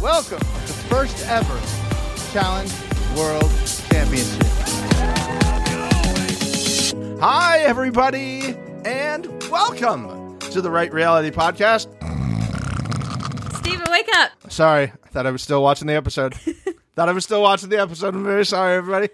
Welcome to the first ever Challenge World Championship. Hi, everybody, and welcome to the Right Reality Podcast. Stephen, wake up. Sorry, I thought I was still watching the episode. thought I was still watching the episode. I'm very sorry, everybody.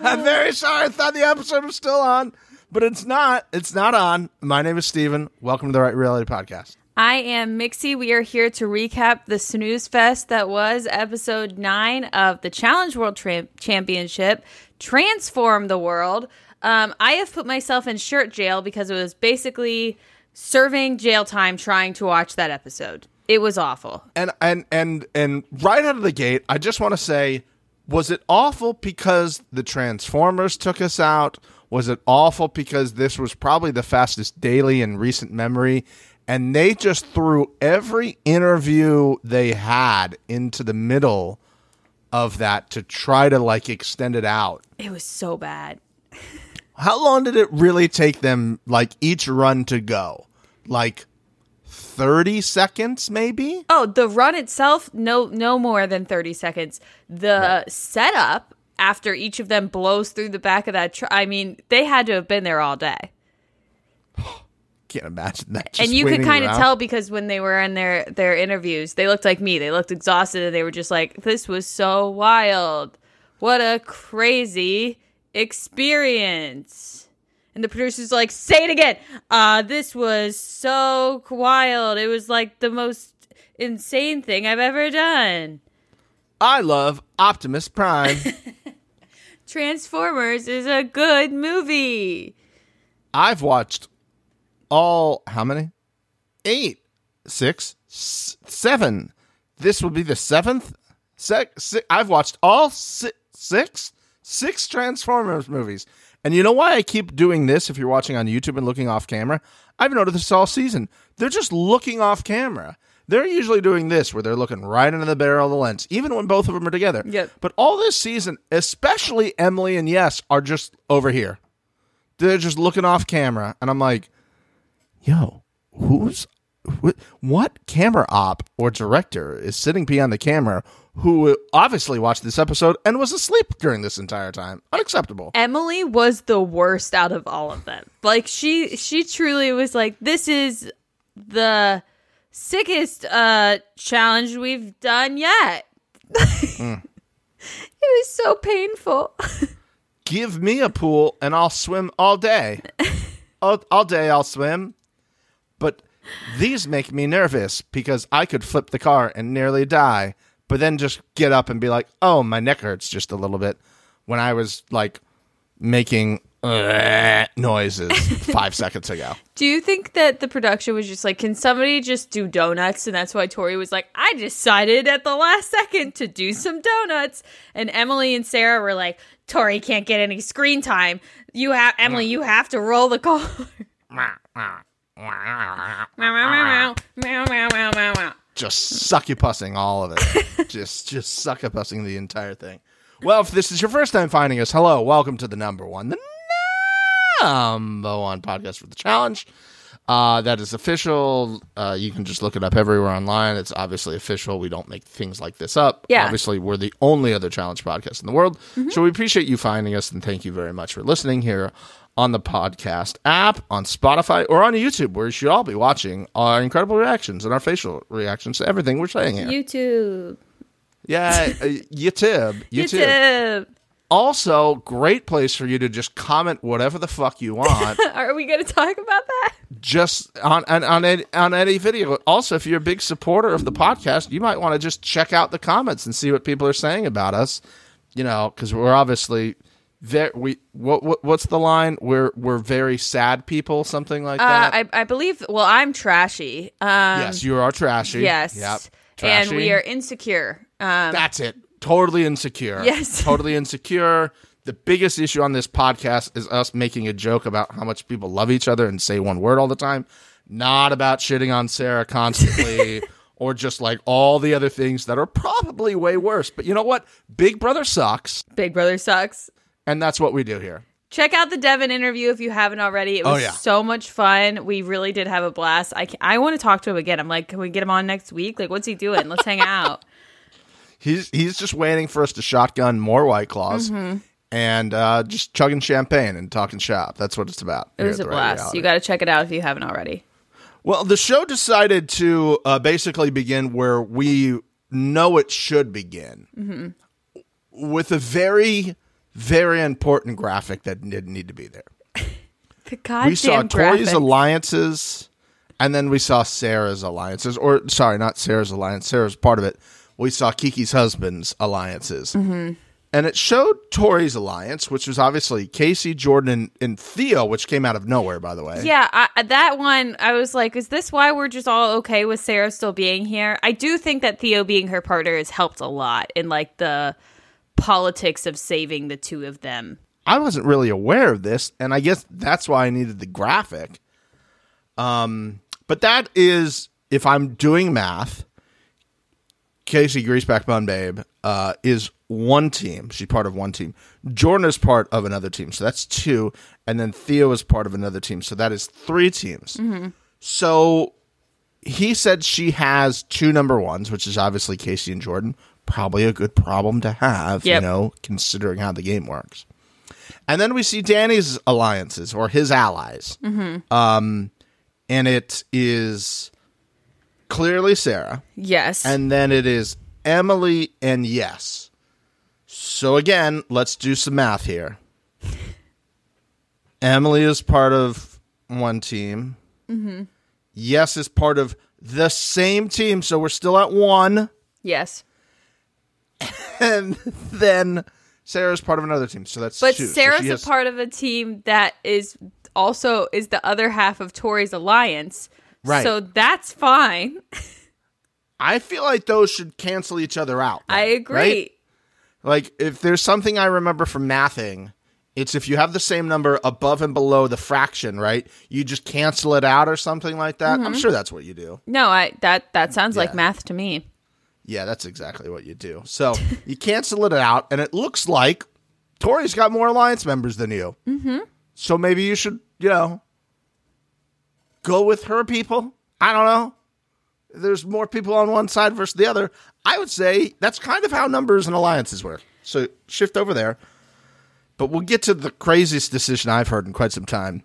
I'm very sorry. I thought the episode was still on, but it's not. It's not on. My name is Stephen. Welcome to the Right Reality Podcast. I am Mixie. We are here to recap the snooze fest that was episode nine of the Challenge World Tra- Championship, Transform the World. Um, I have put myself in shirt jail because it was basically serving jail time trying to watch that episode. It was awful. and and and and right out of the gate, I just want to say, was it awful because the Transformers took us out? Was it awful because this was probably the fastest daily in recent memory? And they just threw every interview they had into the middle of that to try to like extend it out. It was so bad. How long did it really take them, like each run to go? Like 30 seconds, maybe? Oh, the run itself, no, no more than thirty seconds. The setup after each of them blows through the back of that. Tr- I mean, they had to have been there all day. Can't imagine that. and you could kind of tell because when they were in their their interviews, they looked like me. They looked exhausted, and they were just like, "This was so wild. What a crazy experience." And the producer's like, "Say it again. Uh, this was so wild. It was like the most insane thing I've ever done." I love Optimus Prime. Transformers is a good movie. I've watched all how many? Eight, six, s- seven. This will be the seventh. Sec, si I've watched all si- six, six Transformers movies. And you know why I keep doing this? If you're watching on YouTube and looking off camera, I've noticed this all season. They're just looking off camera. They're usually doing this where they're looking right into the barrel of the lens, even when both of them are together. Yep. But all this season, especially Emily and Yes, are just over here. They're just looking off camera, and I'm like, yo, who's wh- what camera op or director is sitting behind the camera who obviously watched this episode and was asleep during this entire time? Unacceptable. Emily was the worst out of all of them. Like she she truly was like this is the sickest uh challenge we've done yet. It was so painful. Give me a pool and I'll swim all day. all, all day I'll swim. These make me nervous because I could flip the car and nearly die, but then just get up and be like, oh, my neck hurts just a little bit when I was like making uh, noises five seconds ago. Do you think that the production was just like, can somebody just do donuts? And that's why Tori was like, I decided at the last second to do some donuts. And Emily and Sarah were like, Tori can't get any screen time. You have Emily, you have to roll the car. Just succupussing all of it. just just succupussing the entire thing. Well, if this is your first time finding us, hello, welcome to the number one, the number one podcast for the challenge. Uh, that is official. Uh, you can just look it up everywhere online. It's obviously official. We don't make things like this up. Yeah. Obviously, we're the only other challenge podcast in the world. So we appreciate you finding us and thank you very much for listening here on the podcast app, on Spotify, or on YouTube, where you should all be watching our incredible reactions and our facial reactions to everything we're saying here. YouTube. Yeah, uh, YouTube. YouTube. YouTube. Also, great place for you to just comment whatever the fuck you want, Are we going to talk about that? just on on on any, on any video. Also, if you're a big supporter of the podcast, you might want to just check out the comments and see what people are saying about us. You know, because we're obviously very we what, what what's the line? We're we're very sad people, something like Uh, that. I, I believe, well, I'm trashy. Um, yes, you are trashy. Yes. Yep. And we are insecure. Um, That's it. Totally insecure. Yes. totally insecure. The biggest issue on this podcast is us making a joke about how much people love each other and say one word all the time, not about shitting on Sarah constantly or just like all the other things that are probably way worse. But you know what? Big Brother sucks, Big Brother sucks. And that's what we do here. Check out the Devin interview if you haven't already. It was Oh, yeah. so much fun. We really did have a blast. I, ca- I want to talk to him again. I'm like, can we get him on next week? Like, what's he doing? Let's hang out. He's he's just waiting for us to shotgun more white claws Mm-hmm. and uh, just chugging champagne and talking shop. That's what it's about. It was a blast. You got to check it out if you haven't already. Well, the show decided to uh, basically begin where we know it should begin, Mm-hmm. with a very, very important graphic that didn't need to be there. The goddamn we saw Tori's graphic. alliances, and then we saw Sarah's alliances, or sorry, not Sarah's alliance. Sarah's part of it. We saw Kiki's husband's alliances, Mm-hmm. and it showed Tori's alliance, which was obviously Casey, Jordan, and, and Theo, which came out of nowhere, by the way. Yeah, I, that one, I was like, is this why we're just all okay with Sarah still being here? I do think that Theo being her partner has helped a lot in like the politics of saving the two of them. I wasn't really aware of this, and I guess that's why I needed the graphic. Um, but that is, if I'm doing math, Casey Greaseback Bun Babe uh, is one team. She's part of one team. Jordan is part of another team, so that's two, and then Theo is part of another team, so that is three teams. So he said she has two number ones, which is obviously Casey and Jordan. Probably a good problem to have, Yep. you know, considering how the game works. And then we see Danny's alliances or his allies. Um, and it is clearly Sarah. Yes. And then it is Emily and Yes. So again, let's do some math here. Emily is part of one team. Yes is part of the same team, so we're still at one. yes. And then Sarah's part of another team, so that's But two. Sarah's she has- a part of a team that is also is the other half of Tori's alliance. Right. So that's fine. I feel like those should cancel each other out. I agree. right? Like if there's something I remember from mathing, it's if you have the same number above and below the fraction, right? You just cancel it out or something like that. Mm-hmm. I'm sure that's what you do. No, I that that sounds like math to me. Yeah, that's exactly what you do. So you cancel it out, and it looks like Tori's got more alliance members than you. Mm-hmm. So maybe you should, you know, go with her people. I don't know. There's more people on one side versus the other. I would say that's kind of how numbers and alliances work. So shift over there. But we'll get to the craziest decision I've heard in quite some time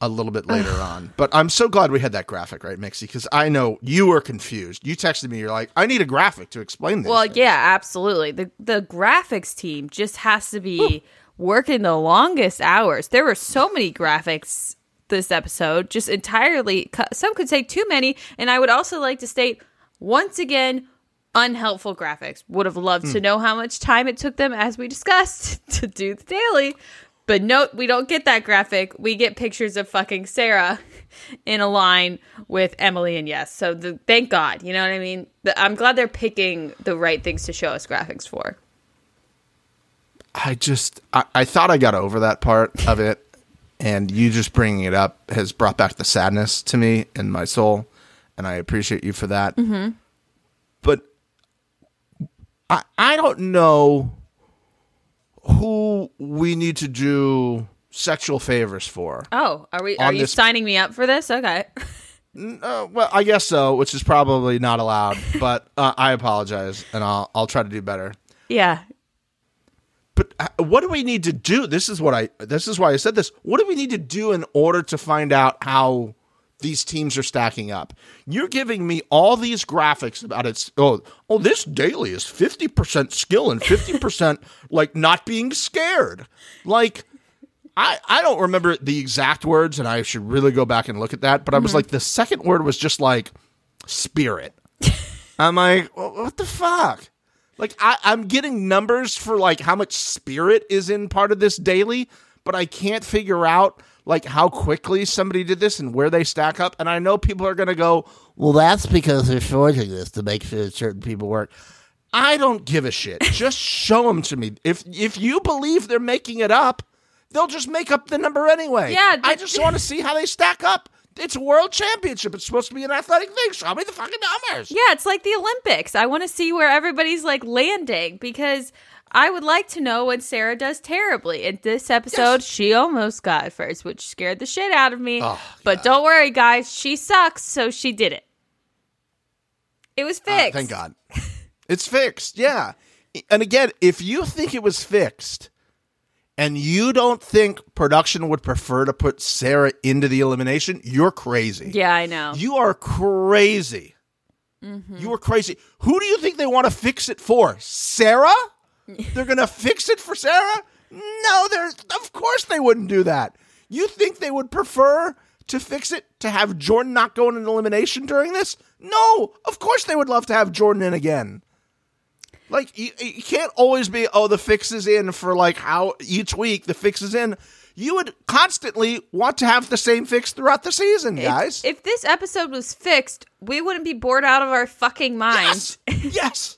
a little bit later on. But I'm so glad we had that graphic, right, Mixie? Because I know you were confused. You texted me, you're like, I need a graphic to explain this. Well, yeah, absolutely. The the graphics team just has to be working the longest hours. There were so many graphics this episode, just entirely some could say too many, and I would also like to state once again unhelpful graphics. Would have loved Hmm. to know how much time it took them as we discussed to do the daily. But note, we don't get that graphic. We get pictures of fucking Sarah in a line with Emily and Yes. So the, thank God. You know what I mean? The, I'm glad they're picking the right things to show us graphics for. I just, I, I thought I got over that part of it. And you just bringing it up has brought back the sadness to me in my soul. And I appreciate you for that. Mm-hmm. But I, I don't know who we need to do sexual favors for. Oh, are we? Are you this- signing me up for this? Okay. Uh, well, I guess so, which is probably not allowed. but uh, I apologize, and I'll I'll try to do better. yeah. But uh, what do we need to do? This is what I. This is why I said this. What do we need to do in order to find out how these teams are stacking up? You're giving me all these graphics about it's. Oh, oh, this daily is fifty percent skill and fifty percent like not being scared. Like, I I don't remember the exact words, and I should really go back and look at that. But I was mm-hmm. like, the second word was just like spirit. I'm like, "Wha- what the fuck? Like, I, I'm getting numbers for like how much spirit is in part of this daily, but I can't figure out like how quickly somebody did this and where they stack up. And I know people are gonna go, well, that's because they're forging this to make sure certain people work. I don't give a shit. just show them to me. If if you believe they're making it up, they'll just make up the number anyway. Yeah, I just want to see how they stack up. It's a world championship. It's supposed to be an athletic thing. Show me the fucking numbers. Yeah, it's like the Olympics. I want to see where everybody's like landing because I would like to know when Sarah does terribly. In this episode, Yes. she almost got first, which scared the shit out of me. Oh, but don't worry, guys. She sucks, so she did it. It was Uh, fixed. thank God. It's fixed. Yeah. And again, if you think it was fixed and you don't think production would prefer to put Sarah into the elimination, you're crazy. Yeah, I know. You are crazy. You are crazy. Who do you think they want to fix it for? Sarah? They're going to fix it for Sarah? No, they're of course they wouldn't do that. You think they would prefer to fix it to have Jordan not go in an elimination during this? No, of course they would love to have Jordan in again. Like you, you can't always be oh the fix is in for like how each week the fix is in. You would constantly want to have the same fix throughout the season, guys. If this episode was fixed, we wouldn't be bored out of our fucking minds. Yes, yes,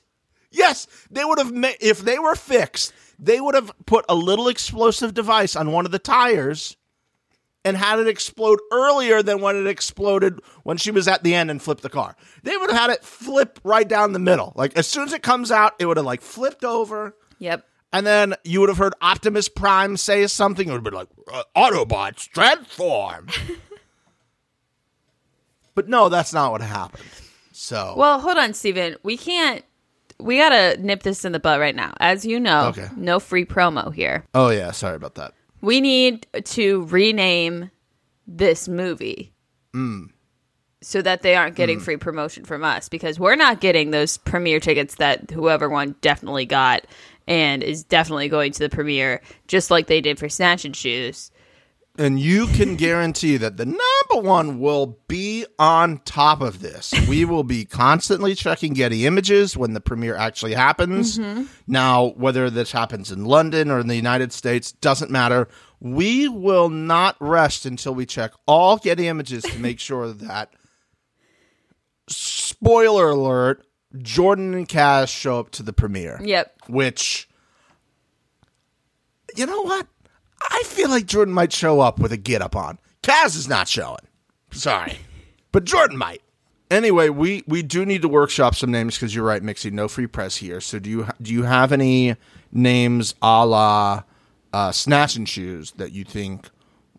yes. They would have ma- if they were fixed. They would have put a little explosive device on one of the tires and had it explode earlier than when it exploded when she was at the end and flipped the car. They would have had it flip right down the middle. Like as soon as it comes out, it would have like flipped over. Yep. And then you would have heard Optimus Prime say something. It would have been like, uh, Autobots, transform. but no, that's not what happened. So, Well, hold on, Stephen. We can't. We gotta nip this in the butt right now. As you know, Okay. no free promo here. oh yeah, sorry about that. We need to rename this movie mm. so that they aren't getting mm. free promotion from us because we're not getting those premiere tickets that whoever won definitely got and is definitely going to the premiere, just like they did for Snatch and Shoes. And you can guarantee that the number one will be on top of this. We will be constantly checking Getty images when the premiere actually happens. Mm-hmm. Now, whether this happens in London or in the United States doesn't matter. We will not rest until we check all Getty images to make sure that, spoiler alert, Jordan and Kaz show up to the premiere Yep. which you know what? I feel like Jordan might show up with a get up on. Kaz is not showing. Sorry. But Jordan might. Anyway, we we do need to workshop some names because you're right, Mixie. No free press here. So do you do you have any names a la uh, Snatch and Shoes that you think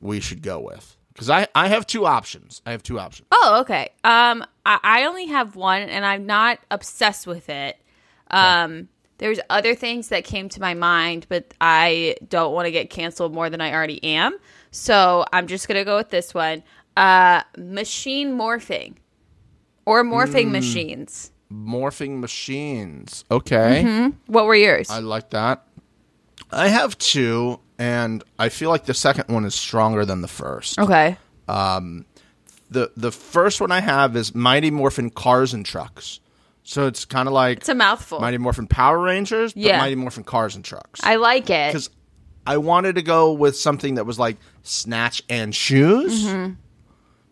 we should go with? Because I I have two options. I have two options. Oh, okay. Um, I, I only have one, and I'm not obsessed with it. Um, there's other things that came to my mind, but I don't want to get canceled more than I already am. So I'm just gonna go with this one. Uh, machine morphing or morphing machines. Morphing machines. Okay. What were yours? I like that. I have two, and I feel like the second one is stronger than the first. okay. Um, The the first one I have is Mighty Morphin Cars and Trucks. So it's kind of like It's a mouthful. Mighty Morphin Power Rangers, but Yeah. Mighty Morphin Cars and Trucks. I like it. Because I wanted to go with something that was like Snatch and Shoes. Mm-hmm.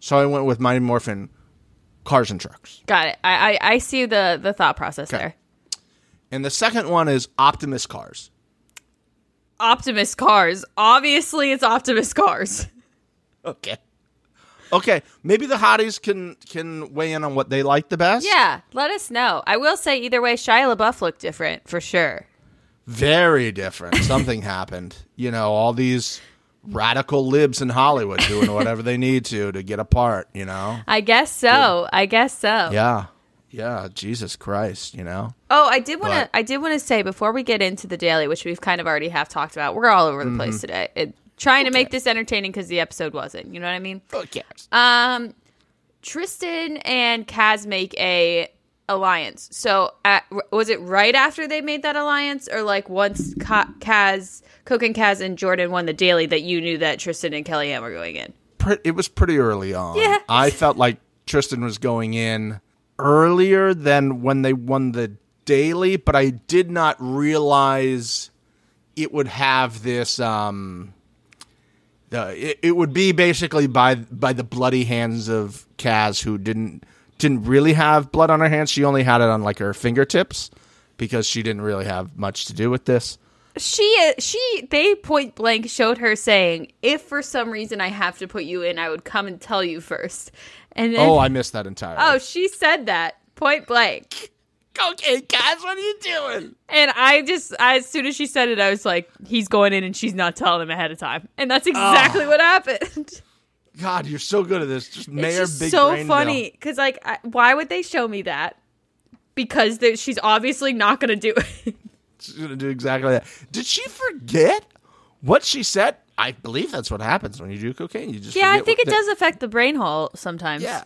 So I went with Mighty Morphin Cars and Trucks. Got it. I, I, I see the, the thought process there. And the second one is Optimus Cars. Optimus Cars. Obviously, it's Optimus Cars. Okay. Okay, maybe the hotties can can weigh in on what they like the best. Yeah, let us know. I will say either way, Shia LaBeouf looked different for sure. Very different. Something happened. You know, all these radical libs in Hollywood doing whatever they need to to get apart, you know? I guess so. I guess so. Yeah. Yeah, Jesus Christ, you know? Oh, I did want to. I did want to say before we get into the daily, which we've kind of already have talked about. We're all over the Mm-hmm. place today. It, trying to make this entertaining because the episode wasn't. You know what I mean? Who cares? Um, Tristan and Kaz make a alliance. So, at, was it right after they made that alliance, or like once Ka- Kaz, Coke and Kaz and Jordan won the daily that you knew that Tristan and Kellyanne were going in? It was pretty early on. Yeah. I felt like Tristan was going in earlier than when they won the daily, but I did not realize it would have this um the it, it would be basically by by the bloody hands of Kaz who didn't didn't really have blood on her hands. She only had it on like her fingertips because she didn't really have much to do with this. She uh, she they point blank showed her saying, "If for some reason I have to put you in, I would come and tell you first. And then Oh, I missed that entirely. oh, she said that point blank. Cocaine, Kaz. What are you doing? And I just, as soon as she said it, I was like, he's going in and she's not telling him ahead of time. And that's ah. exactly what happened. God, you're so good at this. Just it's Mayor just Big so funny because, like, I, why would they show me that? Because they- she's obviously not going to do it. She's gonna do exactly that. Did she forget what she said? I believe that's what happens when you do cocaine. You just yeah, I think it does affect the brain hole sometimes. Yeah,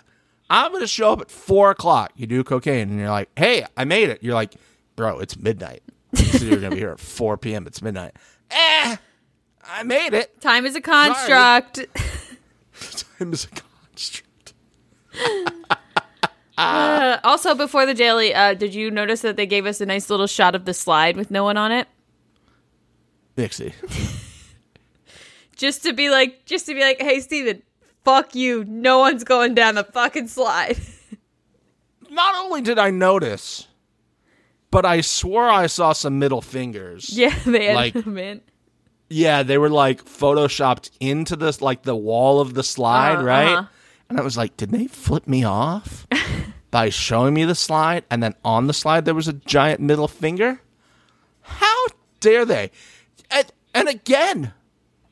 I'm gonna show up at four o'clock. You do cocaine, and you're like, "Hey, I made it." You're like, "Bro, it's midnight." so you're gonna be here at 4 p.m. It's midnight. Eh, I made it. Time is a construct. Time is a construct. Uh, also, before the daily, uh, did you notice that they gave us a nice little shot of the slide with no one on it? Mixie. Just to be like, just to be like, hey, Stephen, fuck you. No one's going down the fucking slide. Not only did I notice, but I swore I saw some middle fingers. yeah, they had Like- them in. Yeah, they were like photoshopped into this like the wall of the slide, Uh, right? uh-huh. And I was like, did they flip me off by showing me the slide and then on the slide there was a giant middle finger? How dare they? And, and again,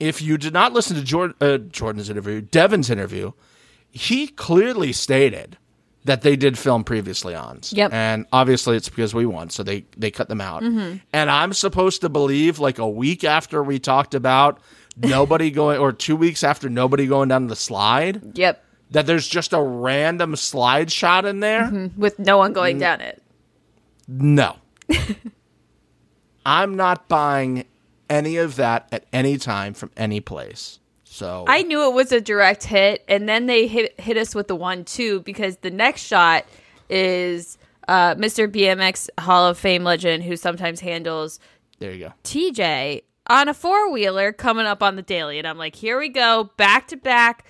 if you did not listen to Jordan, uh, Jordan's interview, Devin's interview, he clearly stated that they did film previously on. Yep. And obviously it's because we won, so they they cut them out. Mm-hmm. And I'm supposed to believe like a week after we talked about nobody going or 2 weeks after nobody going down the slide Yep. that there's just a random slide shot in there? With no one going down it. No. I'm not buying any of that at any time from any place. So I knew it was a direct hit, and then they hit hit us with the one two because the next shot is uh, Mr. BMX Hall of Fame legend who sometimes handles there you go. TJ on a four wheeler coming up on the daily, and I'm like, here we go, back to back.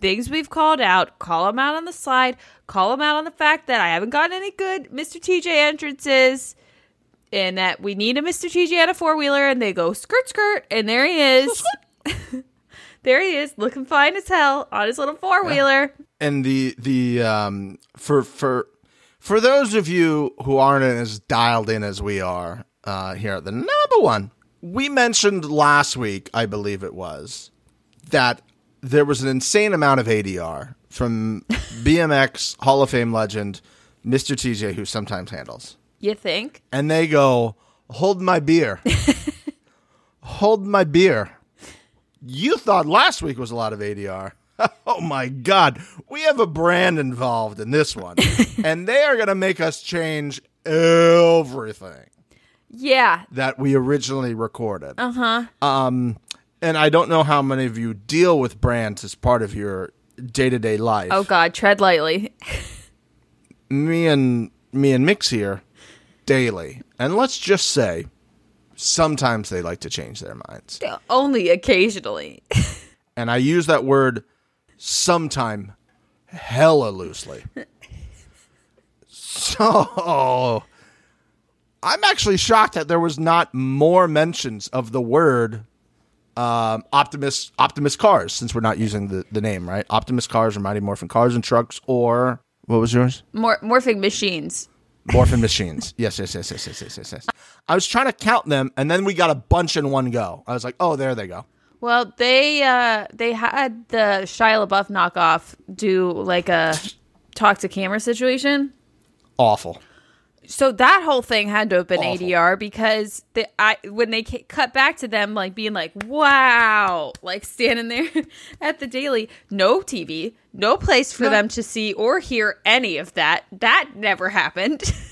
Things we've called out, call them out on the slide, call them out on the fact that I haven't gotten any good Mr. TJ entrances, and that we need a Mr. TJ on a four wheeler, and they go skirt skirt, and there he is. there he is, looking fine as hell on his little four wheeler. And the the um for for for those of you who aren't as dialed in as we are uh here at the number one, we mentioned last week, I believe it was, that there was an insane amount of ADR from BMX Hall of Fame legend Mr. TJ who sometimes handles. You think? and they go, "Hold my beer, hold my beer." You thought last week was a lot of ADR. Oh my God, we have a brand involved in this one, and they are going to make us change everything Yeah. that we originally recorded. Uh huh. Um, and I don't know how many of you deal with brands as part of your day to day life. Oh God, tread lightly. me and me and Mix here daily, and let's just say sometimes they like to change their minds, Only occasionally. and I use that word sometime hella loosely. So I'm actually shocked that there was not more mentions of the word um, Optimus Optimus Cars since we're not using the, the name right. Optimus Cars or Mighty Morphin Cars and Trucks or what was yours? Mor- morphing machines. Morphin machines. Yes, yes, yes, yes, yes, yes, yes, yes. I was trying to count them, and then we got a bunch in one go. I was like, oh, there they go. Well, they uh they had the Shia LaBeouf knockoff do like a talk to camera situation. Awful. So that whole thing had to have been Awful. ADR because the I when they ca- cut back to them like being like wow like standing there at the daily no TV no place for No. them to see or hear any of that that never happened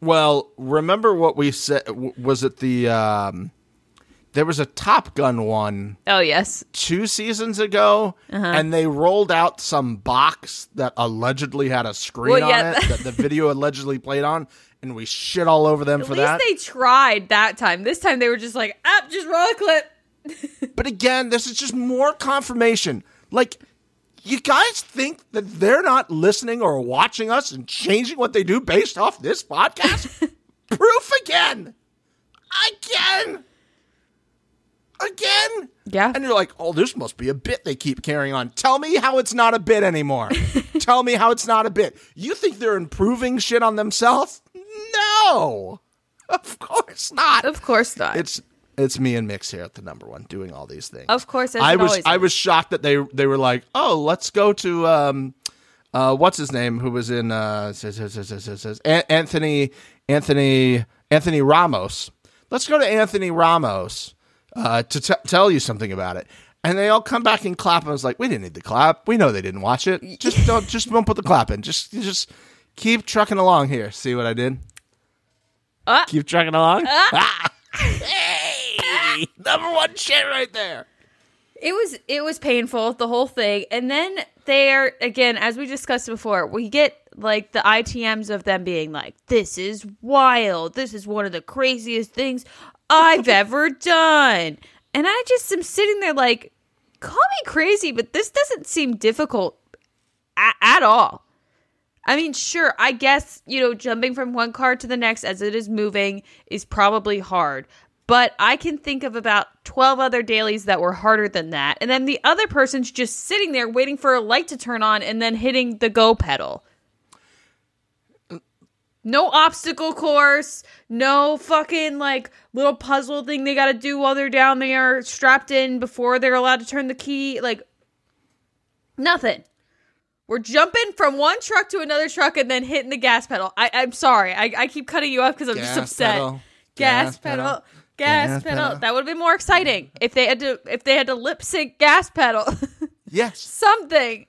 Well, remember what we said? Was it the um, there was a Top Gun one oh yes two seasons ago, Uh-huh. and they rolled out some box that allegedly had a screen Well, on yeah, it that the video allegedly played on, and we shit all over them at for that. At least they tried that time this time they were just like ah just roll a clip But again, this is just more confirmation. Like, you guys think that they're not listening or watching us and changing what they do based off this podcast? Proof again. Again. Again. Yeah. And you're like, oh, this must be a bit they keep carrying on. Tell me how it's not a bit anymore. Tell me how it's not a bit. You think they're improving shit on themselves? No, of course not. Of course not. It's it's me and Mix here at the number one doing all these things. Of course, I was I is. was shocked that they they were like, oh, let's go to um, uh, what's his name? Who was in uh, says, says, says, says, says, An- Anthony Anthony Anthony Ramos. Let's go to Anthony Ramos uh, to t- tell you something about it. And they all come back and clap. And I was like, we didn't need the clap. We know they didn't watch it. Just don't just don't put the clap in. Just just keep trucking along here. See what I did? Uh. keep trucking along. Ah. hey, number one shit right there. It was it was painful the whole thing, and then there again, as we discussed before, we get like the ITMs of them being like, "This is wild. This is one of the craziest things I've ever done," and I just am sitting there like, "Call me crazy, but this doesn't seem difficult a- at all." I mean, sure, I guess, you know, jumping from one car to the next as it is moving is probably hard. But I can think of about 12 other dailies that were harder than that. And then the other person's just sitting there waiting for a light to turn on and then hitting the go pedal. No obstacle course, no fucking like little puzzle thing they got to do while they're down there strapped in before they're allowed to turn the key. Like, nothing. We're jumping from one truck to another truck and then hitting the gas pedal. I, I'm sorry. I, I keep cutting you off because I'm just Gas upset. pedal, gas, gas pedal. pedal, Gas, gas pedal. pedal. That would have been more exciting if they had to if they had to lip sync gas pedal. Yes. Something.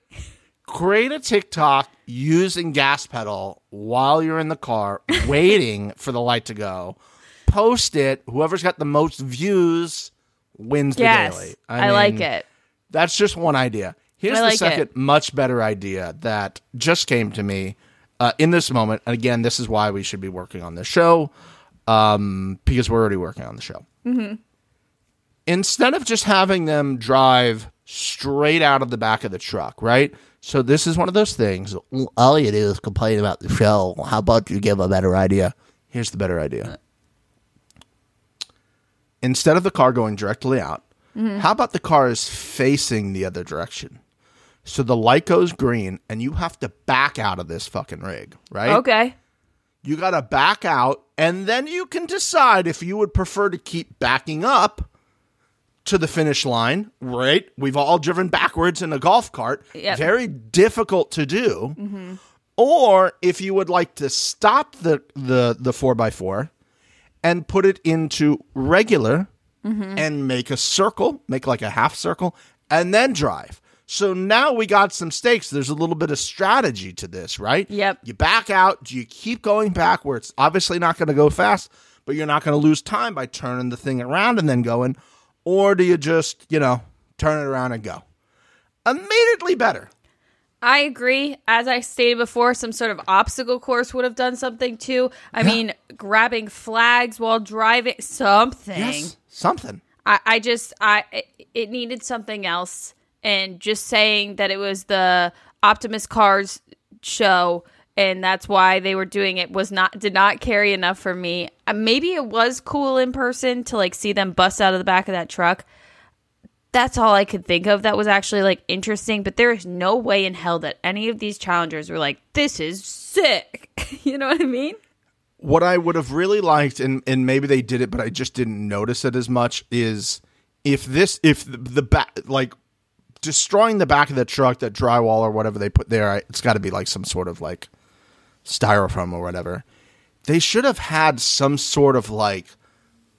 Create a TikTok using gas pedal while you're in the car waiting for the light to go. Post it. Whoever's got the most views wins the Yes. daily. I, like mean, it. That's just one idea. Here's the second, it. much better idea that just came to me uh, in this moment. And again, this is why we should be working on this show um, because we're already working on the show. Mm-hmm. Instead of just having them drive straight out of the back of the truck, right? So this is one of those things. All you do is complain about the show. How about you give a better idea? Here's the better idea. Instead of the car going directly out, how about the car is facing the other direction? So the light goes green and you have to back out of this fucking rig, right? Okay. You got to back out and then you can decide if you would prefer to keep backing up to the finish line, right? We've all driven backwards in a golf cart. Yep. Very difficult to do. Mm-hmm. Or if you would like to stop the the the 4x4 and put it into regular mm-hmm. and make a circle, make like a half circle, and then drive. So now we got some stakes. There's a little bit of strategy to this, right? Yep. You back out. Do you keep going backwards? Obviously not going to go fast, but you're not going to lose time by turning the thing around and then going. Or do you just, you know, turn it around and go? Immediately better. I agree. As I stated before, some sort of obstacle course would have done something too. I mean, grabbing flags while driving, something. Yes. Something. I, I just I it, it needed something else, and just saying that it was the Optimus Cars show, and that's why they were doing it was not did not carry enough for me. Uh, maybe it was cool in person to like see them bust out of the back of that truck. That's all I could think of that was actually like interesting, but there is no way in hell that any of these challengers were like, "This is sick." you know what I mean? what I would have really liked, and and maybe they did it, but I just didn't notice it as much, is if this if the, the back like destroying the back of the truck, that drywall or whatever they put there, it's got to be like some sort of like styrofoam or whatever. They should have had some sort of like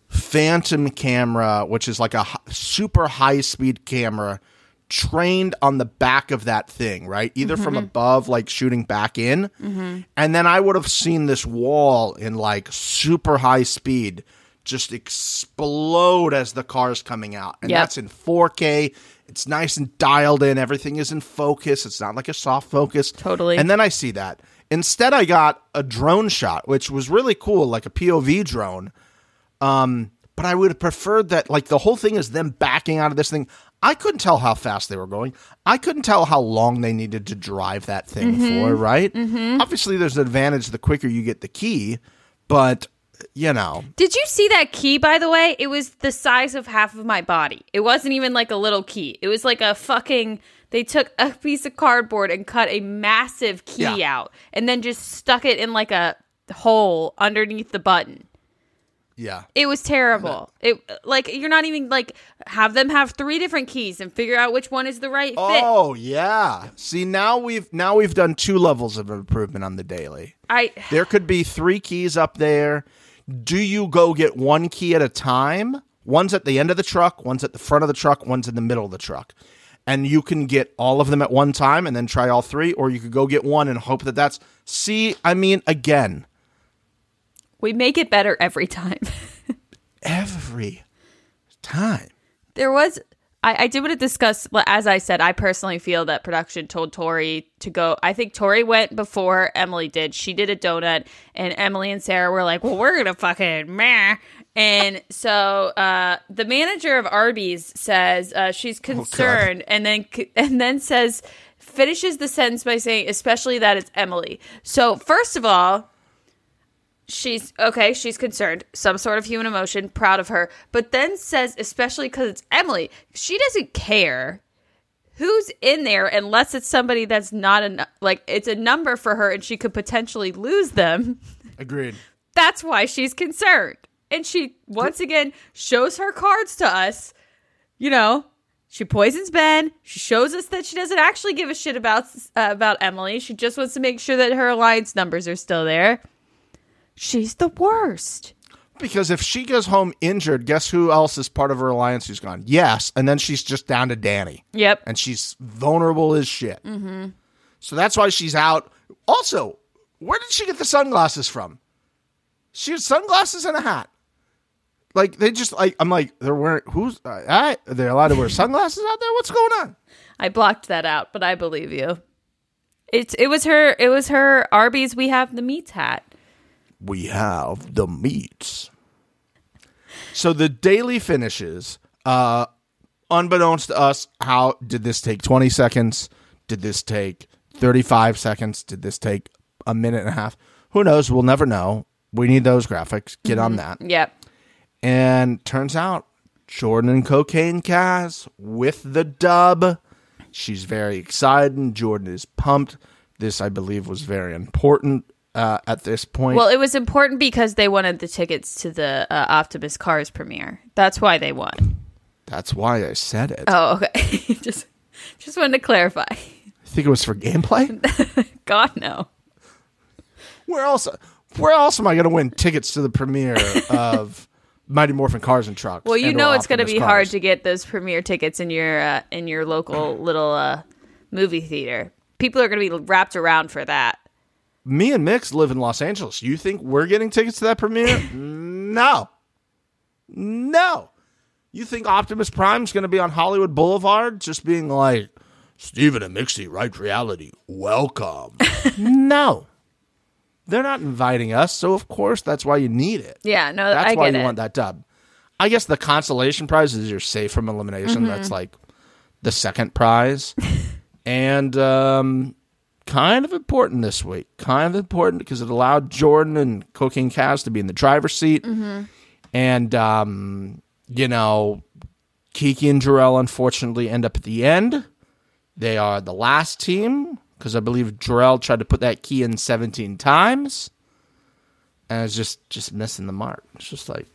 phantom camera, which is like a super high speed camera trained on the back of that thing, right? Either mm-hmm, from mm-hmm. above, like shooting back in, mm-hmm. and then I would have seen this wall in like super high speed just explode as the car's coming out. And Yep. that's in 4K. It's nice and dialed in. Everything is in focus. It's not like a soft focus. Totally. And then I see that. Instead, I got a drone shot, which was really cool, like a POV drone. Um, but I would have preferred that, like, the whole thing is them backing out of this thing. I couldn't tell how fast they were going. I couldn't tell how long they needed to drive that thing for, right? Obviously, there's an advantage the quicker you get the key, but, you know, Did you see that key, by the way? It was the size of half of my body. It wasn't even like a little key. It was like a fucking. They took a piece of cardboard and cut a massive key Yeah. out and then just stuck it in like a hole underneath the button. Yeah. It was terrible. It like you're not even like have them have three different keys and figure out which one is the right fit. Oh yeah. See now we've now we've done two levels of improvement on the daily. I There could be three keys up there. Do you go get one key at a time? One's at the end of the truck, one's at the front of the truck, one's in the middle of the truck. And you can get all of them at one time and then try all three, or you could go get one and hope that that's. See, I mean, again, we make it better every time. every time. there was I, I did want to discuss as I said, I personally feel that production told Tori to go I think Tori went before Emily did. She did a donut and Emily and Sarah were like, Well, we're gonna fucking meh and so uh, the manager of Arby's says uh, she's concerned, and then and then says finishes the sentence by saying, especially that it's Emily. So first of all, she's okay she's concerned. Some sort of human emotion proud of her. But then says especially because it's emily she doesn't care who's in there unless it's somebody that's not a like it's a number for her and she could potentially lose them. Agreed. that's why she's concerned. And she once again shows her cards to us you know? She poisons ben. She shows us that she doesn't actually give a shit about uh, about emily. She just wants to make sure that her alliance numbers are still there she's the worst Because if she goes home injured, guess who else is part of her alliance who's gone? Yes. And then she's just down to Danny. yep and she's vulnerable as shit. Mm-hmm. So that's why she's out. Also, where did she get the sunglasses from? She has sunglasses and a hat. Like they just like I'm like they're wearing who's uh, are they allowed to wear sunglasses out there? What's going on? I blocked that out, but I believe you. It's it was her it was her Arby's we have the meats hat. We have the meats. So the daily finishes, uh, unbeknownst to us, how did this take 20 seconds? Did this take 35 seconds? Did this take a minute and a half? Who knows? We'll never know. We need those graphics. Get on that. Yep. And turns out Jordan and Cocaine Kaz with the dub. She's very excited. Jordan is pumped. This, I believe, was very important uh, at this point. Well, it was important because they wanted the tickets to the uh, Optimus Cars premiere. That's why they won. That's why I said it. Oh, okay. just just wanted to clarify. I think it was for gameplay. God no. where else? Where else am I going to win tickets to the premiere of Mighty Morphin Cars and Trucks? Well, you know it's going to be hard to get those premiere tickets in your uh, in your local little uh, movie theater. People are going to be wrapped around for that. Me and Mix live in Los Angeles. You think we're getting tickets to that premiere? no, no. You think Optimus Prime's going to be on Hollywood Boulevard, just being like, "Stephen and Mixie, right reality, welcome"? no, they're not inviting us. So of course, that's why you need it. Yeah, no, That's I why you it. want that dub. I guess the consolation prize is you're safe from elimination. Mm-hmm. That's like the second prize. and um, kind of important this week. Kind of important because it allowed Jordan and Cocaine Kaz to be in the driver's seat. Mm-hmm. And, um, you know, Kiki and Jarrell unfortunately end up at the end. They are the last team because I believe Jarrell tried to put that key in 17 times and it's just just missing the mark. It's just like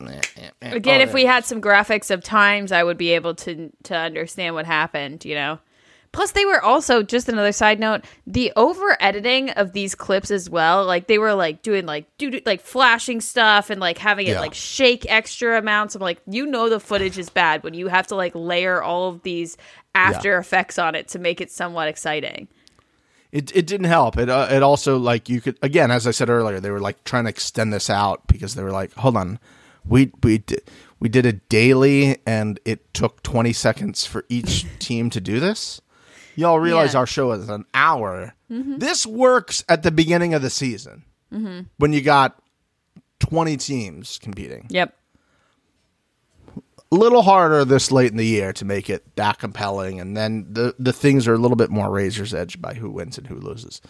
eh, eh, eh. Again, Oh, if we had some graphics of times, I would be able to to understand what happened. You know. Plus, they were also just another side note. The over editing of these clips as well, like they were like doing like do like flashing stuff and like having it Yeah. like shake extra amounts. I'm like, you know, the footage is bad when you have to like layer all of these after effects on it to make it somewhat exciting. it it didn't help. It uh, it also like you could again, as I said earlier, they were like trying to extend this out because they were like, hold on, we we did we did it daily and it took 20 seconds for each team to do this. Y'all realize Yeah. our show is an hour. This works at the beginning of the season when you got 20 teams competing. Yep. a little harder this late in the year to make it that compelling, and then the the things are a little bit more razor's edge by who wins and who loses.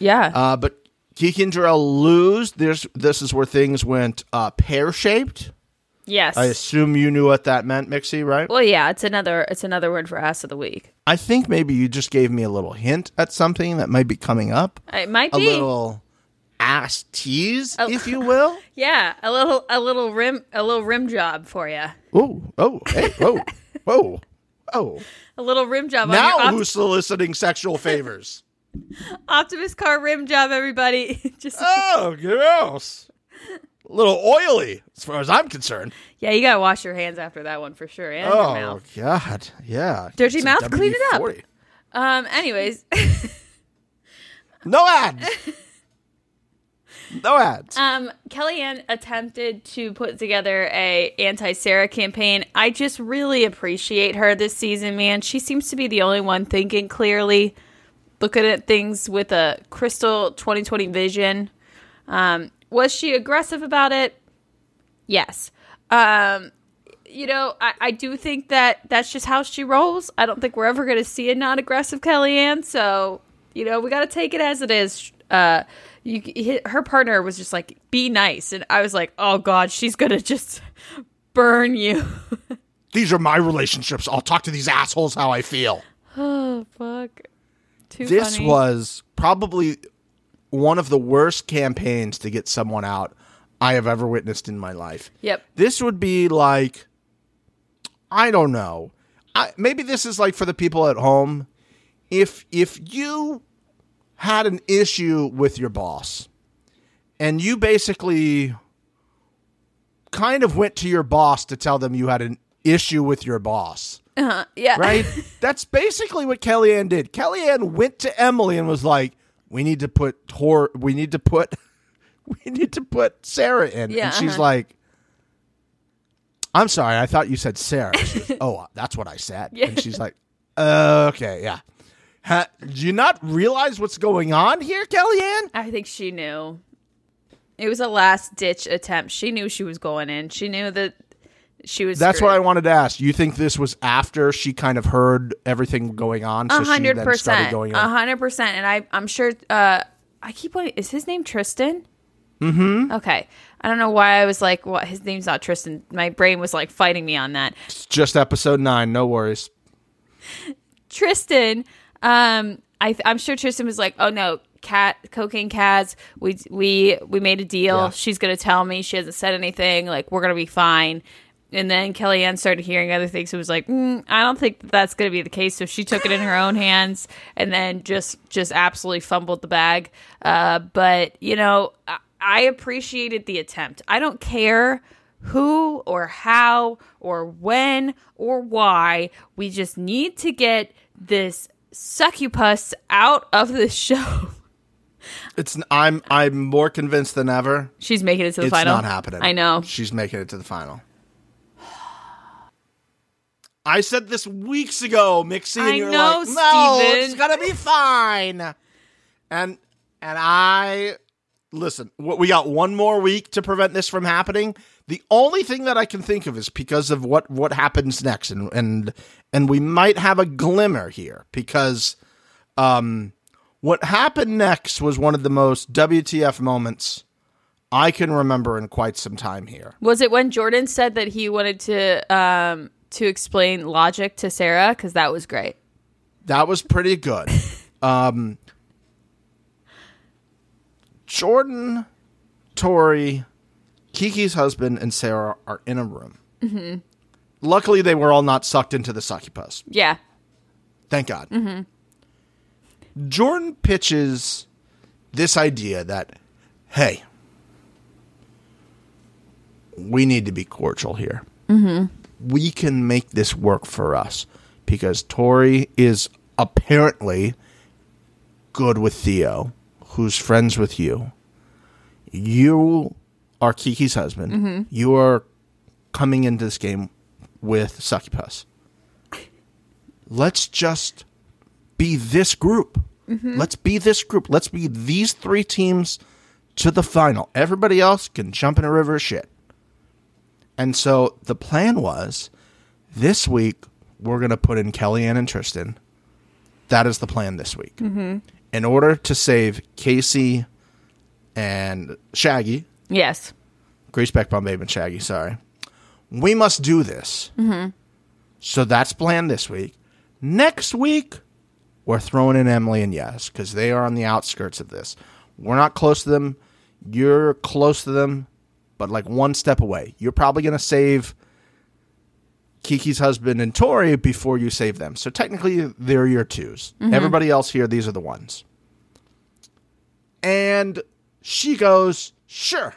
Yeah. Uh, but Kiki and Jarrell lose. There's this is where things went uh, pear shaped. Yes. I assume you knew what that meant, Mixie, right? well, yeah. It's another. It's another word for ass of the week. I think maybe you just gave me a little hint at something that might be coming up. It might A be. A little ass tease, Oh. if you will. Yeah, a little a little rim a little rim job for you. Oh, oh, hey, whoa, whoa, oh. A little rim job Now your Opt- who's soliciting sexual favors? Optimus car rim job, everybody. Just oh, gross. A little oily, as far as I'm concerned. yeah, you gotta wash your hands after that one for sure, and your Oh mouth. God, yeah. Dirty It's mouth, clean it up. Um. Anyways, No ads. no ads. um, Kellyanne attempted to put together a anti Sarah campaign. I just really appreciate her this season, man. She seems to be the only one thinking clearly, looking at things with a crystal 2020 vision. Um, was she aggressive about it? Yes. Um, you know, I, I do think that that's just how she rolls. I don't think we're ever going to see a non aggressive Kellyanne. So, you know, we got to take it as it is. Uh, you, her partner was just like, be nice. And I was like, oh God, she's going to just burn you. These are my relationships. I'll talk to these assholes how I feel. oh, fuck. Too This funny. was probably one of the worst campaigns to get someone out I have ever witnessed in my life. Yep. This would be like, I don't know. I, maybe this is like for the people at home. If if you had an issue with your boss, and you basically kind of went to your boss to tell them you had an issue with your boss, Uh-huh. Yeah. right? That's basically what Kellyanne did. Kellyanne went to Emily and was like, "We need to put Tor. We need to put. We need to put Sarah in." Yeah, and she's uh-huh. like, "I'm sorry. I thought you said Sarah." Goes, oh, that's what I said. Yeah. And she's like, uh, "Okay, yeah." Ha, do you not realize what's going on here, Kellyanne? I think she knew. It was a last ditch attempt. She knew she was going in. She knew that she was. That's screwed. what I wanted to ask. You think this was after she kind of heard everything going on, so A she hundred then started percent. going A hundred percent. And I, I'm sure. Uh, I keep wanting. Is his name Tristan? Mm-hmm. Okay. I don't know why I was like, "What? His name's not Tristan." My brain was like fighting me on that. It's just episode nine. No worries. Tristan, um, I, I'm sure Tristan was like, "Oh no, cat, cocaine Kaz, we we we made a deal. Yeah. She's gonna tell me. She hasn't said anything. Like we're gonna be fine." And then Kellyanne started hearing other things. It was like, mm, I don't think that that's going to be the case. So she took it in her own hands and then just just absolutely fumbled the bag. Uh, but you know, I, I appreciated the attempt. I don't care who or how or when or why. We just need to get this succubus out of the show. It's I'm I'm more convinced than ever. She's making it to the it's final. not happening. I know. she's making it to the final. I said this weeks ago, Mixie, and I you're know, like, "No, Stephen." it's gonna be fine." And and I listen. We got one more week to prevent this from happening. The only thing that I can think of is because of what what happens next, and and and we might have a glimmer here because um, what happened next was one of the most WTF moments I can remember in quite some time here. Was it when Jordan said that he wanted to um to explain logic to Sarah? Because that was great. That was pretty good. um, Jordan, Tori, Kiki's husband, and Sarah are in a room. Mm-hmm. Luckily, they were all not sucked into the succubus. Yeah. Thank God. Jordan pitches this idea that, hey, we need to be cordial here. Mm-hmm. We can make this work for us because Tori is apparently good with Theo, who's friends with you. You are Kiki's husband. Mm-hmm. You are coming into this game with Succubus let's just be this group. Mm-hmm. Let's be this group. Let's be these three teams to the final. Everybody else can jump in a river of shit. And so the plan was this week we're going to put in Kellyanne and Tristan. That is the plan this week. Mm-hmm. In order to save Casey and Shaggy, Yes. Grace Beckbaum, Babe, and Shaggy, sorry. We must do this. Mm-hmm. So that's planned this week. Next week, we're throwing in Emily and Yes because they are on the outskirts of this. We're not close to them. You're close to them, but like one step away. You're probably going to save Kiki's husband and Tori before you save them. So technically, they're your 2s mm-hmm. Everybody else here, these are the ones. And she goes, Sure.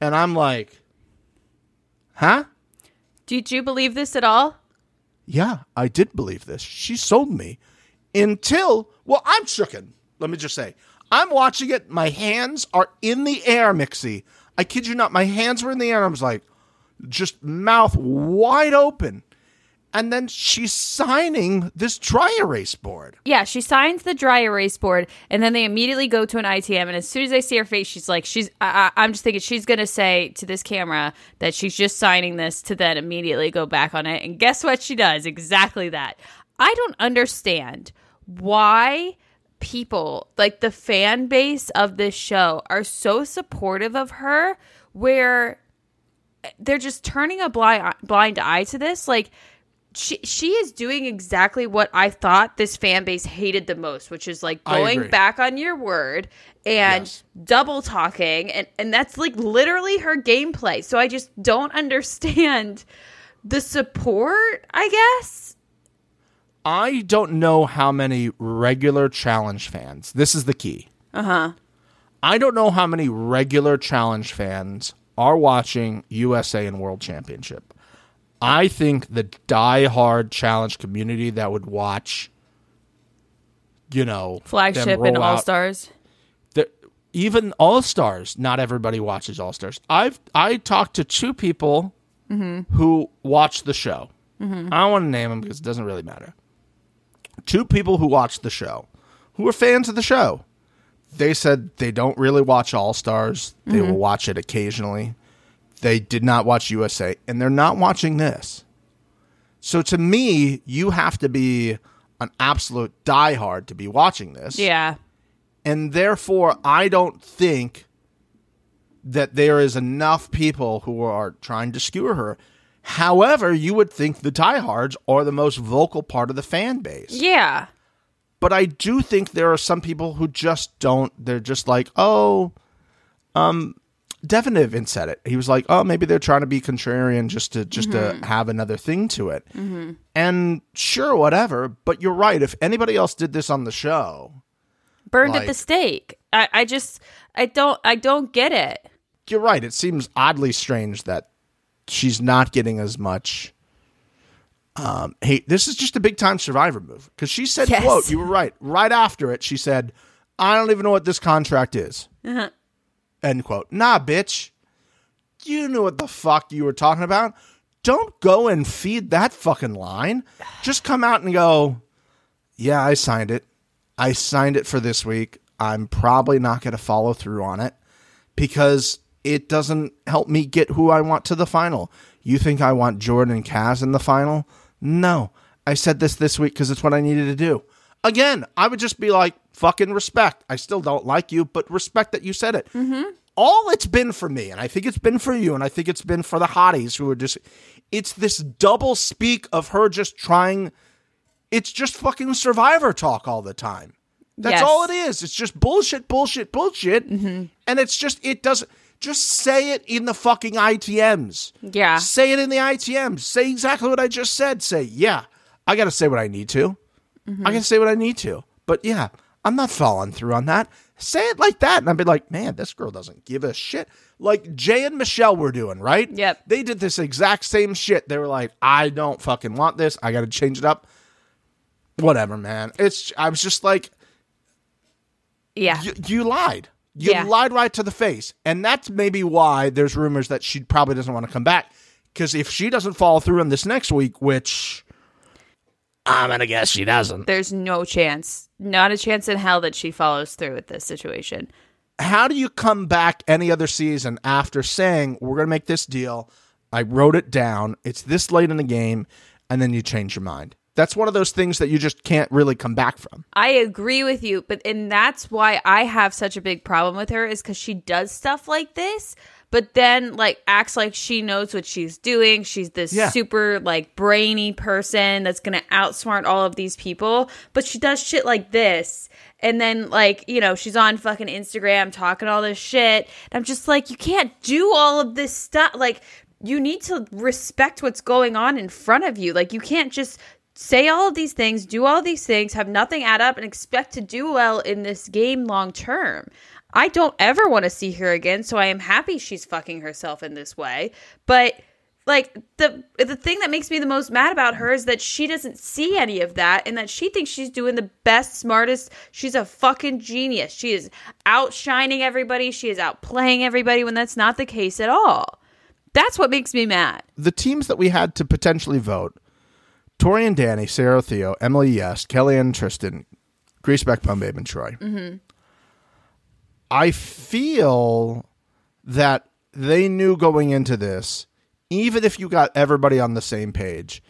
And I'm like, Huh? Did you believe this at all? Yeah, I did believe this. She sold me until, well, I'm shooken. Let me just say, I'm watching it. My hands are in the air, Mixie. I kid you not. My hands were in the air. I was like, just mouth wide open. And then she's signing this dry erase board. Yeah, she signs the dry erase board, and then they immediately go to an ITM. And as soon as I see her face, she's like, "She's." I, I'm just thinking she's gonna say to this camera that she's just signing this to then immediately go back on it. And guess what? She does exactly that. I don't understand why people like the fan base of this show are so supportive of her, where they're just turning a blind blind eye to this, like she she is doing exactly what I thought this fan base hated the most, which is like going back on your word and Yes. double talking and and that's like literally her gameplay. So I just don't understand the support, I guess. I don't know how many regular challenge fans. This is the key. Uh-huh. I don't know how many regular challenge fans are watching USA and World Championship. I think the die-hard challenge community that would watch, you know, Flagship and all stars. even All Stars. Not everybody watches All Stars. I've I talked to two people who watch the show. I don't want to name them because it doesn't really matter. Two people who watch the show, who are fans of the show. They said they don't really watch All Stars. They will mm-hmm. watch it occasionally. They did not watch USA, and they're not watching this. So to me, you have to be an absolute diehard to be watching this Yeah. and therefore I don't think that there is enough people who are trying to skewer her. However, you would think the diehards are the most vocal part of the fan base. Yeah. But I do think there are some people who just don't. They're just like, oh, um, Devin even said it. He was like, oh, maybe they're trying to be contrarian just to just to have another thing to it. And sure, whatever. But you're right. If anybody else did this on the show, Burned at the stake. I, I just I don't I don't get it. you're right. It seems oddly strange that she's not getting as much. Um, hey, this is just a big time survivor move because she said, Yes. "quote You were right." Right after it, she said, "I don't even know what this contract is." Uh-huh. End quote. Nah, bitch. You knew what the fuck you were talking about. Don't go and feed that fucking line. Just come out and go, yeah, I signed it. I signed it for this week. I'm probably not going to follow through on it because it doesn't help me get who I want to the final. You think I want Jordan and Kaz in the final? No. I said this this week because it's what I needed to do. Again, I would just be like, fucking respect. I still don't like you, but respect that you said it. Mm-hmm. All it's been for me, and I think it's been for you, and I think it's been for the hotties who are just, it's this double speak of her just trying it's just fucking survivor talk all the time. That's Yes. all it is. It's just bullshit, bullshit, bullshit. Mm-hmm. And it's just, it doesn't, just say it in the fucking ITMs. Yeah. Say it in the ITMs. Say exactly what I just said. Say, yeah, I got to say what I need to. I can say what I need to. But yeah, I'm not following through on that. Say it like that. And I'd be like, man, this girl doesn't give a shit. Like Jay and Michelle were doing, right? Yep. They did this exact same shit. They were like, I don't fucking want this. I got to change it up whatever, man. It's I was just like Yeah. you, you lied. You Yeah. lied right to the face, and that's maybe why there's rumors that she probably doesn't want to come back. Because if she doesn't follow through on this next week, which I'm gonna guess she doesn't, There's no chance. Not a chance in hell that she follows through with this situation. how do you come back any other season after saying we're gonna make this deal? I wrote it down. It's this late in the game, and then you change your mind. That's one of those things that you just can't really come back from. I agree with you, but and that's why I have such a big problem with her is because she does stuff like this, but then like acts like she knows what she's doing. She's this Yeah. super like brainy person that's gonna outsmart all of these people, but she does shit like this. And then like, you know, she's on fucking Instagram talking all this shit. And I'm just like, you can't do all of this stuff. Like, you need to respect what's going on in front of you. Like, you can't just say all of these things, do all these things, have nothing add up, and expect to do well in this game long term. I don't ever want to see her again, so I am happy she's fucking herself in this way. But like the the thing that makes me the most mad about her is that she doesn't see any of that and that she thinks she's doing the best smartest she's a fucking genius she is outshining everybody she is outplaying everybody when that's not the case at all that's what makes me mad the teams that we had to potentially vote Tori and Danny, Sarah Theo, Emily Yes, Kelly and Tristan, Grease Beck, Bum Babe, and Troy. Mm-hmm. I feel that they knew going into this, even if you got everybody on the same page,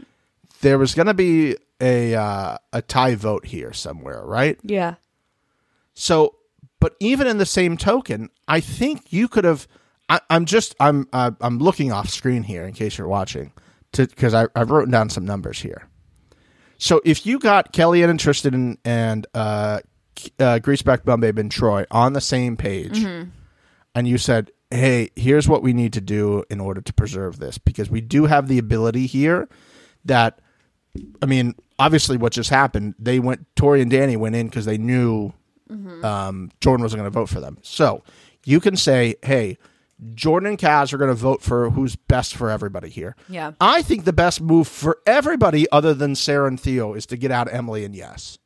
there was going to be a uh, a tie vote here somewhere, right? yeah So, but even in the same token, I think you could have. I, I'm just I'm uh, I'm looking off screen here in case you're watching, because I I've written down some numbers here. So if you got Kelly and Tristan and, and uh, uh, Greaseback Bumbabe and Troy on the same page, and you said, "Hey, here's what we need to do in order to preserve this," because we do have the ability here that I mean, obviously, what just happened, they went, Tori and Danny went in because they knew um, Jordan wasn't going to vote for them. So you can say, hey, Jordan and Kaz are going to vote for who's best for everybody here. Yeah. I think the best move for everybody other than Sarah and Theo is to get out Emily and Yes.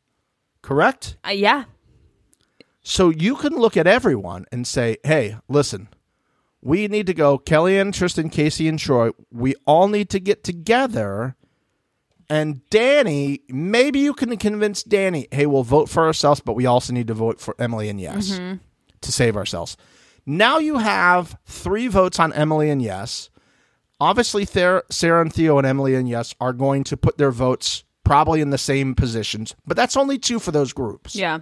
Correct? uh, yeah So you can look at everyone and say, hey, listen, we need to go. Kelly and Tristan, Casey and Troy, we all need to get together. And Danny, maybe you can convince Danny, hey, we'll vote for ourselves, but we also need to vote for Emily and Yes to save ourselves. Now you have three votes on Emily and Yes. Obviously, Sarah and Theo and Emily and Yes are going to put their votes probably in the same positions, but that's only two for those groups yeah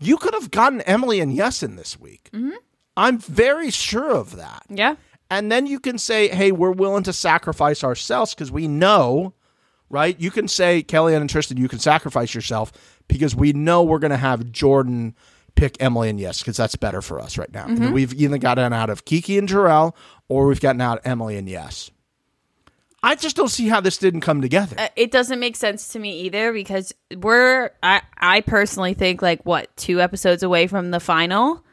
you could have gotten Emily and Yes in this week. Mm-hmm. I'm very sure of that. yeah And then you can say, hey, we're willing to sacrifice ourselves because we know, right? You can say, Kelly and Tristan, you can sacrifice yourself because we know we're going to have Jordan pick Emily and Yes because that's better for us right now. And we've either gotten out of Kiki and Jarrell or we've gotten out Emily and Yes. I just don't see how this didn't come together. Uh, it doesn't make sense to me either because we're I I personally think like what two episodes away from the final.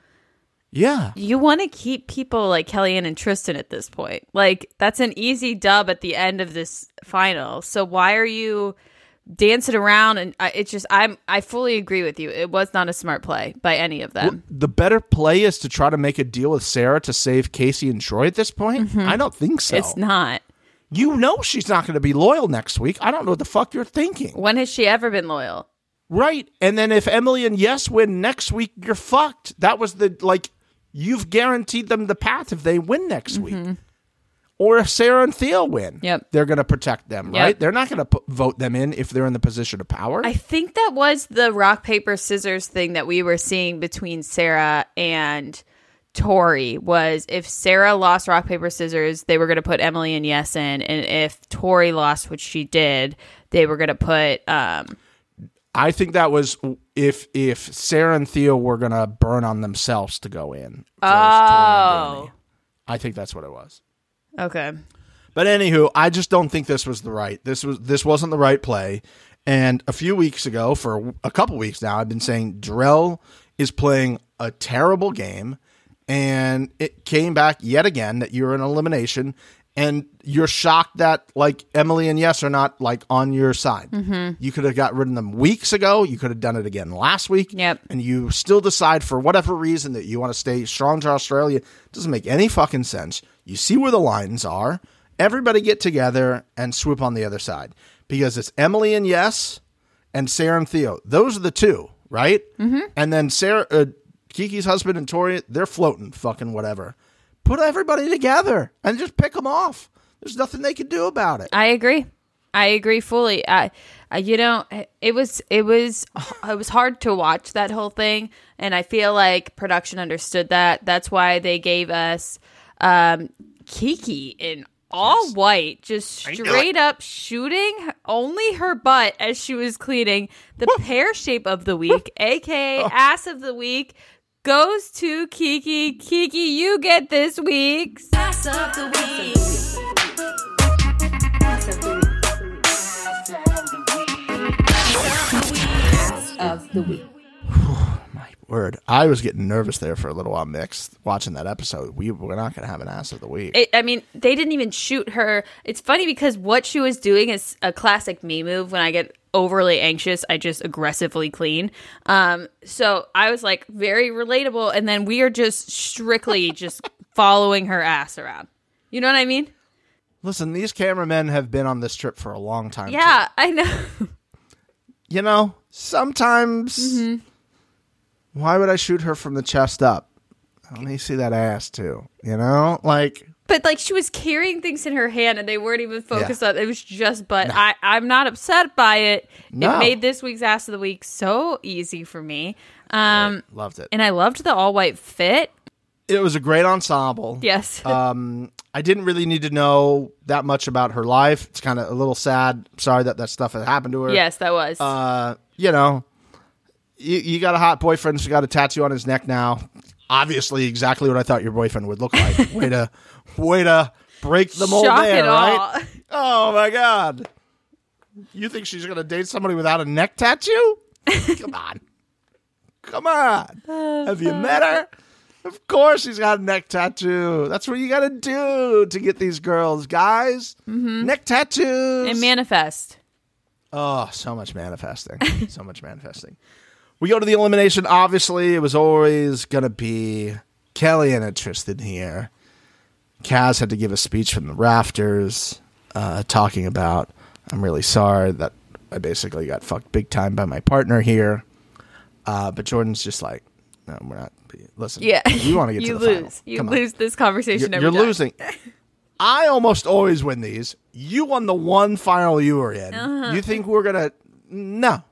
yeah. You want to keep people like Kellyanne and Tristan at this point. Like that's an easy dub at the end of this final. So why are you dancing around? And I, it's just I'm I fully agree with you. It was not a smart play by any of them. the better play is to try to make a deal with Sarah to save Casey and Troy at this point? Mm-hmm. I don't think so. It's not. you know she's not going to be loyal next week. I don't know what the fuck you're thinking. When has she ever been loyal? Right. And then if Emily and Yes win next week, you're fucked. That was the, like, you've guaranteed them the path if they win next week. Mm-hmm. Or if Sarah and Theo win. Yep. they're going to protect them, Yep. right? They're not going to vote them in if they're in the position of power. I think that was the rock paper scissors thing that we were seeing between Sarah and Tori was if Sarah lost rock paper scissors, they were going to put Emily and Yes in, and if Tori lost, which she did, they were going to put um I think that was if if Sarah and Theo were gonna burn on themselves to go in. versus Tori and Danny. I think that's what it was. Okay. But anywho, I just don't think this was the right. This was this wasn't the right play. And a few weeks ago, for a couple weeks now, I've been saying Drell is playing a terrible game, and it came back yet again that you're in elimination, and you're shocked that like Emily and Yes are not like on your side. Mm-hmm. You could have got rid of them weeks ago. You could have done it again last week. Yep. And you still decide for whatever reason that you want to stay strong to Australia. It doesn't make any fucking sense. You see where the lines are. Everybody get together and swoop on the other side because it's Emily and Yes and Sarah and Theo. Those are the two, right? Mm-hmm. And then Sarah, uh, Kiki's husband and Tori, they're floating, fucking whatever. Put everybody together and just pick them off. There's nothing they can do about it. I agree. I agree fully. I, I, you know, it was it was it was hard to watch that whole thing, and I feel like production understood that. That's why they gave us Um, Kiki in all white, just straight up shooting only her butt as she was cleaning. The pear shape of the week, aka Oh. ass of the week, goes to Kiki. Kiki, you get this week's Ass of the week. Ass of the week. Word. I was getting nervous there for a little while, Mix, watching that episode. We, we're not going to have an ass of the week. It, I mean, they didn't even shoot her. It's funny because what she was doing is a classic me move. When I get overly anxious, I just aggressively clean. Um, so I was like very relatable, and then we are just strictly just following her ass around. You know what I mean? Listen, these cameramen have been on this trip for a long time. too. Yeah, I know. You know, sometimes. Mm-hmm. Why would I shoot her from the chest up? Let me see that ass, too. You know? Like, But like she was carrying things in her hand, and they weren't even focused Yeah. on. It was just. But I, I'm not upset by it. No. It made this week's ass of the week so easy for me. Um, loved it. and I loved the all white fit. It was a great ensemble. Yes. Um, I didn't really need to know that much about her life. It's kind of a little sad. Sorry that that stuff had happened to her. yes, that was. Uh, you know, you, you got a hot boyfriend who's got a tattoo on his neck now. Obviously, exactly what I thought your boyfriend would look like. way to, way to break the mold Shock there, right? Oh my god! You think she's gonna date somebody without a neck tattoo? Come on, come on. Have you met her? Of course, she's got a neck tattoo. That's what you got to do to get these girls, guys. Mm-hmm. Neck tattoos and manifest. Oh, so much manifesting. so much manifesting. We go to the elimination. Obviously, it was always going to be Kelly and Tristan here. Kaz had to give a speech from the rafters uh, talking about, I'm really sorry that I basically got fucked big time by my partner here. Uh, but Jordan's just like, no, we're not. Listen, Yeah, you want to get you to the lose. final. You Come on. lose this conversation. You're, every you're losing. I almost always win these. You won the one final you were in. Uh-huh. You think we're gonna? No.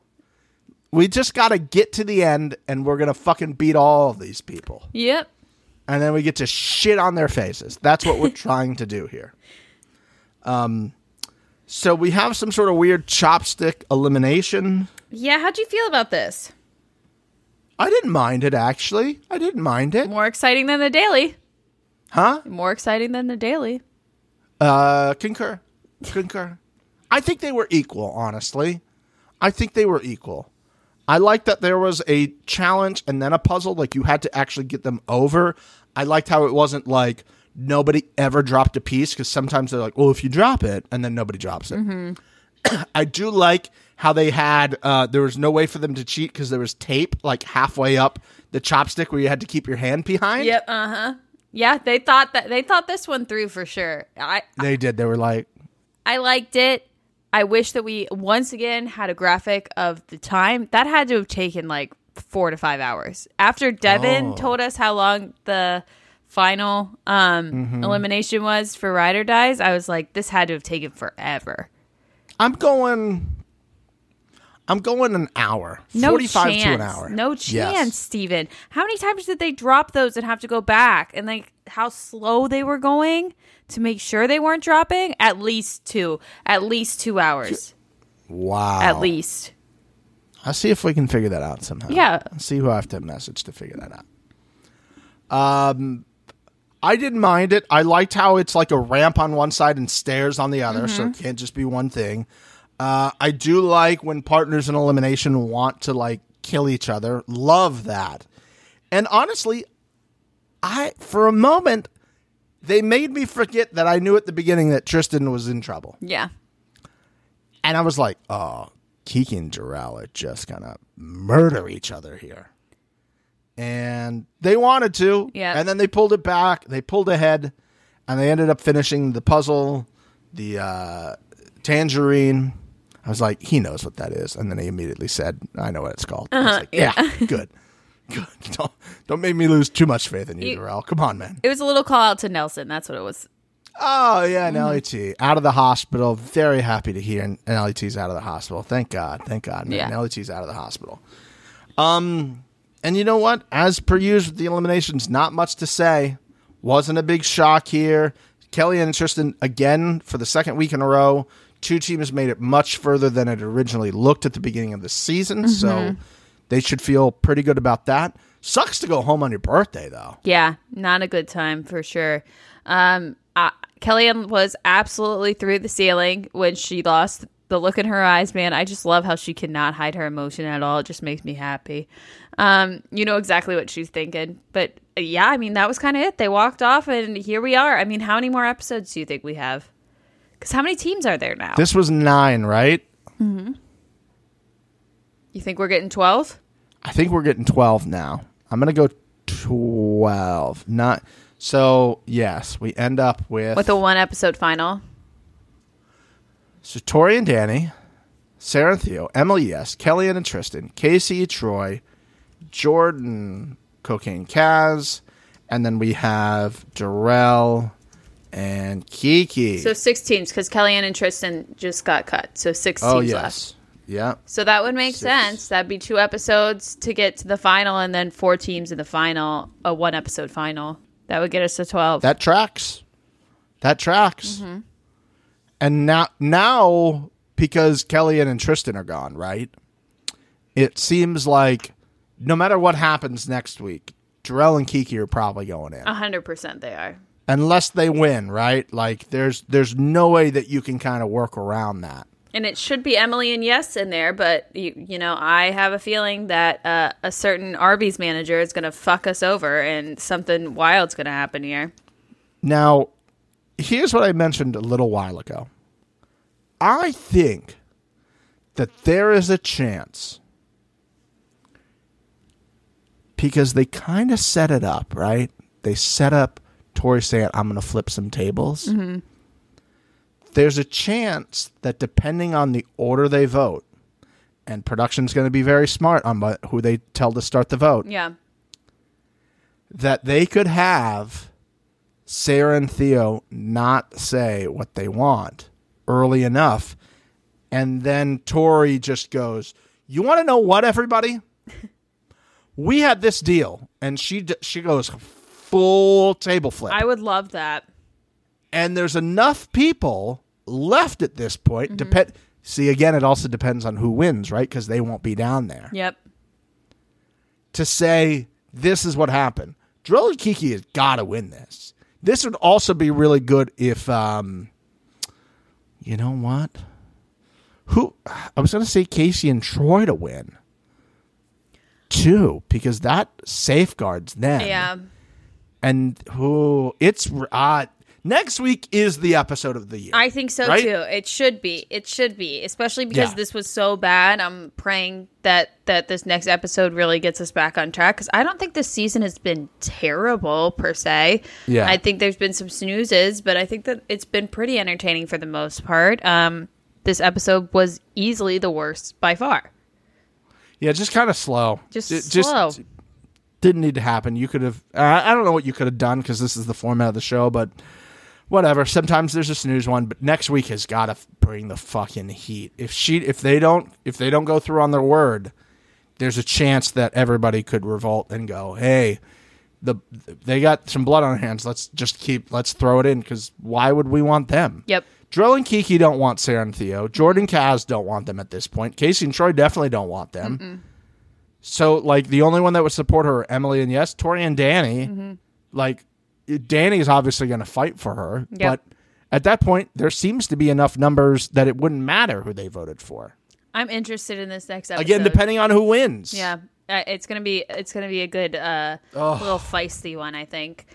We just got to get to the end, and we're gonna fucking beat all of these people, Yep. and then we get to shit on their faces. That's what we're trying to do here. Um, so we have some sort of weird chopstick elimination. Yeah. How'd you feel about this? I didn't mind it actually. I didn't mind it, More exciting than the daily. huh? More exciting than the daily. Uh, concur. Concur. I think they were equal, honestly. I think they were equal. I like that there was a challenge and then a puzzle. Like you had to actually get them over. I liked how it wasn't like nobody ever dropped a piece because sometimes they're like, well, if you drop it, and then nobody drops it. I do like how they had uh, there was no way for them to cheat because there was tape like halfway up the chopstick where you had to keep your hand behind. Yep. Uh huh. Yeah, they thought that they thought this one through for sure. I They did. They were like, I liked it. I wish that we once again had a graphic of the time. That had to have taken like four to five hours. After Devin Oh. told us how long the final um, Mm-hmm. elimination was for Ride or Dies, I was like, this had to have taken forever. I'm going. I'm going an hour. No 45 chance. to an hour. No Yes. chance, Stephen. How many times did they drop those and have to go back? And like how slow they were going to make sure they weren't dropping? At least two. At least two hours. Wow. At least. I'll see if we can figure that out somehow. Yeah. I'll see who I have to message to figure that out. Um, I didn't mind it. I liked how it's like a ramp on one side and stairs on the other, so Mm-hmm. it can't just be one thing. Uh, I do like when partners in elimination want to like kill each other. Love that. And honestly, I for a moment they made me forget that I knew at the beginning that Tristan was in trouble. Yeah. And I was like, oh, Kiki and Jarrell are just gonna murder each other here. And they wanted to. Yeah. And then they pulled it back. They pulled ahead and they ended up finishing the puzzle, the uh, tangerine. I was like, he knows what that is. And then he immediately said, I know what it's called. Was like, yeah, good. Good. Don't, don't make me lose too much faith in you, You- Jarrell. Come on, man. It was a little call out to Nelson. That's what it was. Oh yeah, Mm-hmm. an LET out of the hospital. Very happy to hear an LET's out of the hospital. Thank God, thank God, man. Yeah. LET's out of the hospital. Um, and you know what? As per usual, with the eliminations, not much to say. Wasn't a big shock here. Kelly and Tristan again for the second week in a row. Two teams made it much further than it originally looked at the beginning of the season, so they should feel pretty good about that. Sucks to go home on your birthday though. Yeah, not a good time for sure. Um, uh, Kellyanne was absolutely through the ceiling when she lost the look in her eyes. Man, I just love how she cannot hide her emotion at all. It just makes me happy. Um, you know exactly what she's thinking. But yeah, I mean that was kind of it. They walked off, and here we are. I mean, how many more episodes do you think we have? Because how many teams are there now? This was nine, right? Mm-hmm. you think we're getting twelve? I think we're getting 12 now. I'm going to go 12. Not so yes, we end up with With a one episode final. so Tori and Danny, Sarah and Theo, Emily yes, Kellyanne and Tristan, Casey, Troy, Jordan, Cocaine Kaz, and then we have Darrell and Kiki. So six teams because Kellyanne and Tristan just got cut. So six oh teams left. yes. Yeah. So that would make Six. sense. That'd be two episodes to get to the final, and then four teams in the final, a one episode final. That would get us to twelve. That tracks. That tracks. Mm-hmm. And now, now because Kellyanne and Tristan are gone, right? It seems like no matter what happens next week, Jarrell and Kiki are probably going in, A hundred percent, they are. Unless they win, right? Like there's there's no way that you can kind of work around that. And it should be Emily and Yes in there, but you, you know, I have a feeling that uh, a certain Arby's manager is going to fuck us over, and something wild's going to happen here. Now, here's what I mentioned a little while ago. I think that there is a chance because they kind of set it up, right? They set up Tori saying, I'm going to flip some tables. Mm-hmm. There's a chance that depending on the order they vote, and production's going to be very smart on who they tell to start the vote, Yeah, that they could have Sarah and Theo not say what they want early enough. And then Tori just goes, You want to know what, everybody? we had this deal. And she, d- she goes full table flip. I would love that. and there's enough people left at this point. Mm-hmm. Depend. See, again, it also depends on who wins, right? Because they won't be down there Yep. to say this is what happened. Drill and Kiki has got to win this. This would also be really good if, um, you know what? Who I was going to say Casey and Troy to win too, because that safeguards them. Yeah. And who it's uh, next week is the episode of the year. I think so Right? too. It should be. It should be, especially because Yeah. this was so bad. I'm praying that that this next episode really gets us back on track because I don't think this season has been terrible per se. Yeah. I think there's been some snoozes, but I think that it's been pretty entertaining for the most part. Um, this episode was easily the worst by far. yeah, just kind of slow. Just It slow. Didn't need to happen. You could have. I don't know what you could have done because this is the format of the show, but whatever. Sometimes there's a snooze one, but next week has got to bring the fucking heat. If she, if they don't, if they don't go through on their word, there's a chance that everybody could revolt and go, "Hey, the they got some blood on their hands. Let's just keep. Let's throw it in because why would we want them? Yep. Drill and Kiki don't want Sarah and Theo. Jordan Kaz don't want them at this point. Casey and Troy definitely don't want them. So like the only one that would support her, Emily and yes, Tori and Danny. Mm-hmm. Like Danny is obviously going to fight for her, Yep. but at that point there seems to be enough numbers that it wouldn't matter who they voted for. I'm interested in this next episode. Again, depending on who wins. Yeah. Uh, it's gonna be it's gonna be a good uh, little feisty one, I think.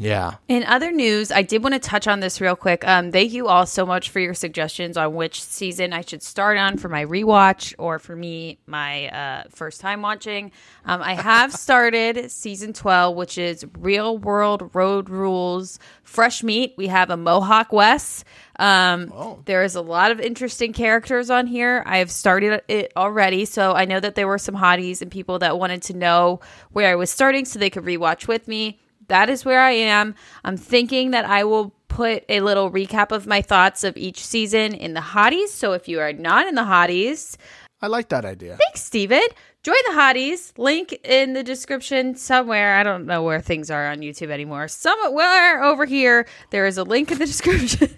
Yeah. In other news, I did want to touch on this real quick. Um, thank you all so much for your suggestions on which season I should start on for my rewatch or for me, my uh, first time watching. Um, I have started season 12, which is Real World Road Rules Fresh Meat. We have a Mohawk Wes. Um, There is a lot of interesting characters on here. I have started it already, so I know that there were some hotties and people that wanted to know where I was starting so they could rewatch with me that is where I am. I'm thinking that I will put a little recap of my thoughts of each season in the hotties. So if you are not in the hotties, I like that idea. thanks, Stephen. Join the hotties. Link in the description somewhere. I don't know where things are on YouTube anymore. Somewhere over here, there is a link in the description.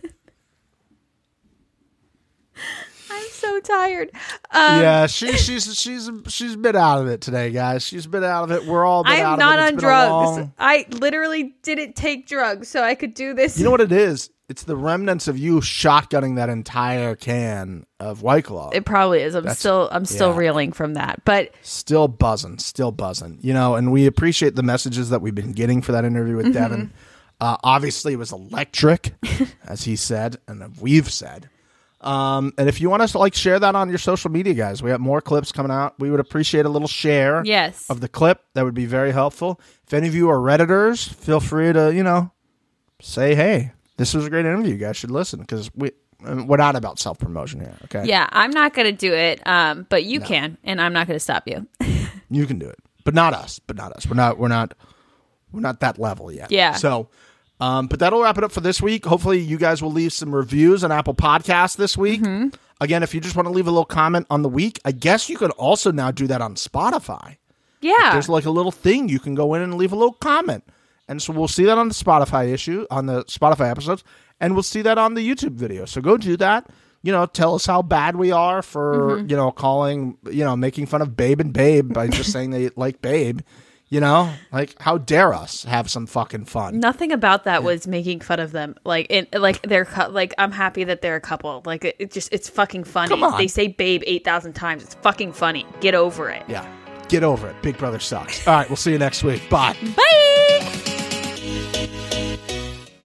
I'm so tired. Um, yeah, she, she's she's she's been out of it today, guys. She's been out of it. We're all been I out am not. On drugs. long- I literally didn't take drugs, so I could do this. You know what it is? It's the remnants of you shotgunning that entire can of White Claw. It probably is. I'm still I'm still yeah. reeling from that. But still buzzing, still buzzing. You know, and we appreciate the messages that we've been getting for that interview Mm-hmm. with Devin. Uh, obviously, it was electric, as he said, and we've said. Um, and if you want us to like share that on your social media, guys, we have more clips coming out. We would appreciate a little share yes. of the clip. That would be very helpful. If any of you are redditors, feel free to you know say, hey, this was a great interview. You guys should listen because we we're not about self promotion here. Okay, yeah, I'm not going to do it, um, but you can, and I'm not going to stop you. You can do it, but not us. But not us. We're not. We're not. We're not that level yet. Yeah. So, um, but that'll wrap it up for this week. Hopefully, you guys will leave some reviews on Apple Podcasts this week. Mm-hmm. Again, if you just want to leave a little comment on the week, I guess you could also now do that on Spotify. Yeah. There's like a little thing you can go in and leave a little comment, and so we'll see that on the Spotify issue on the Spotify episodes, and we'll see that on the YouTube video. So go do that. You know, tell us how bad we are for Mm-hmm. you know calling you know making fun of Babe and Babe by just saying they like Babe. You know, like how dare us have some fucking fun? Nothing about that was making fun of them. Like, it, like they're like I'm happy that they're a couple. Like, it, it just it's fucking funny. Come on. They say "babe" eight thousand times. It's fucking funny. Get over it. Yeah, get over it. Big Brother sucks. All right, we'll see you next week. Bye. Bye.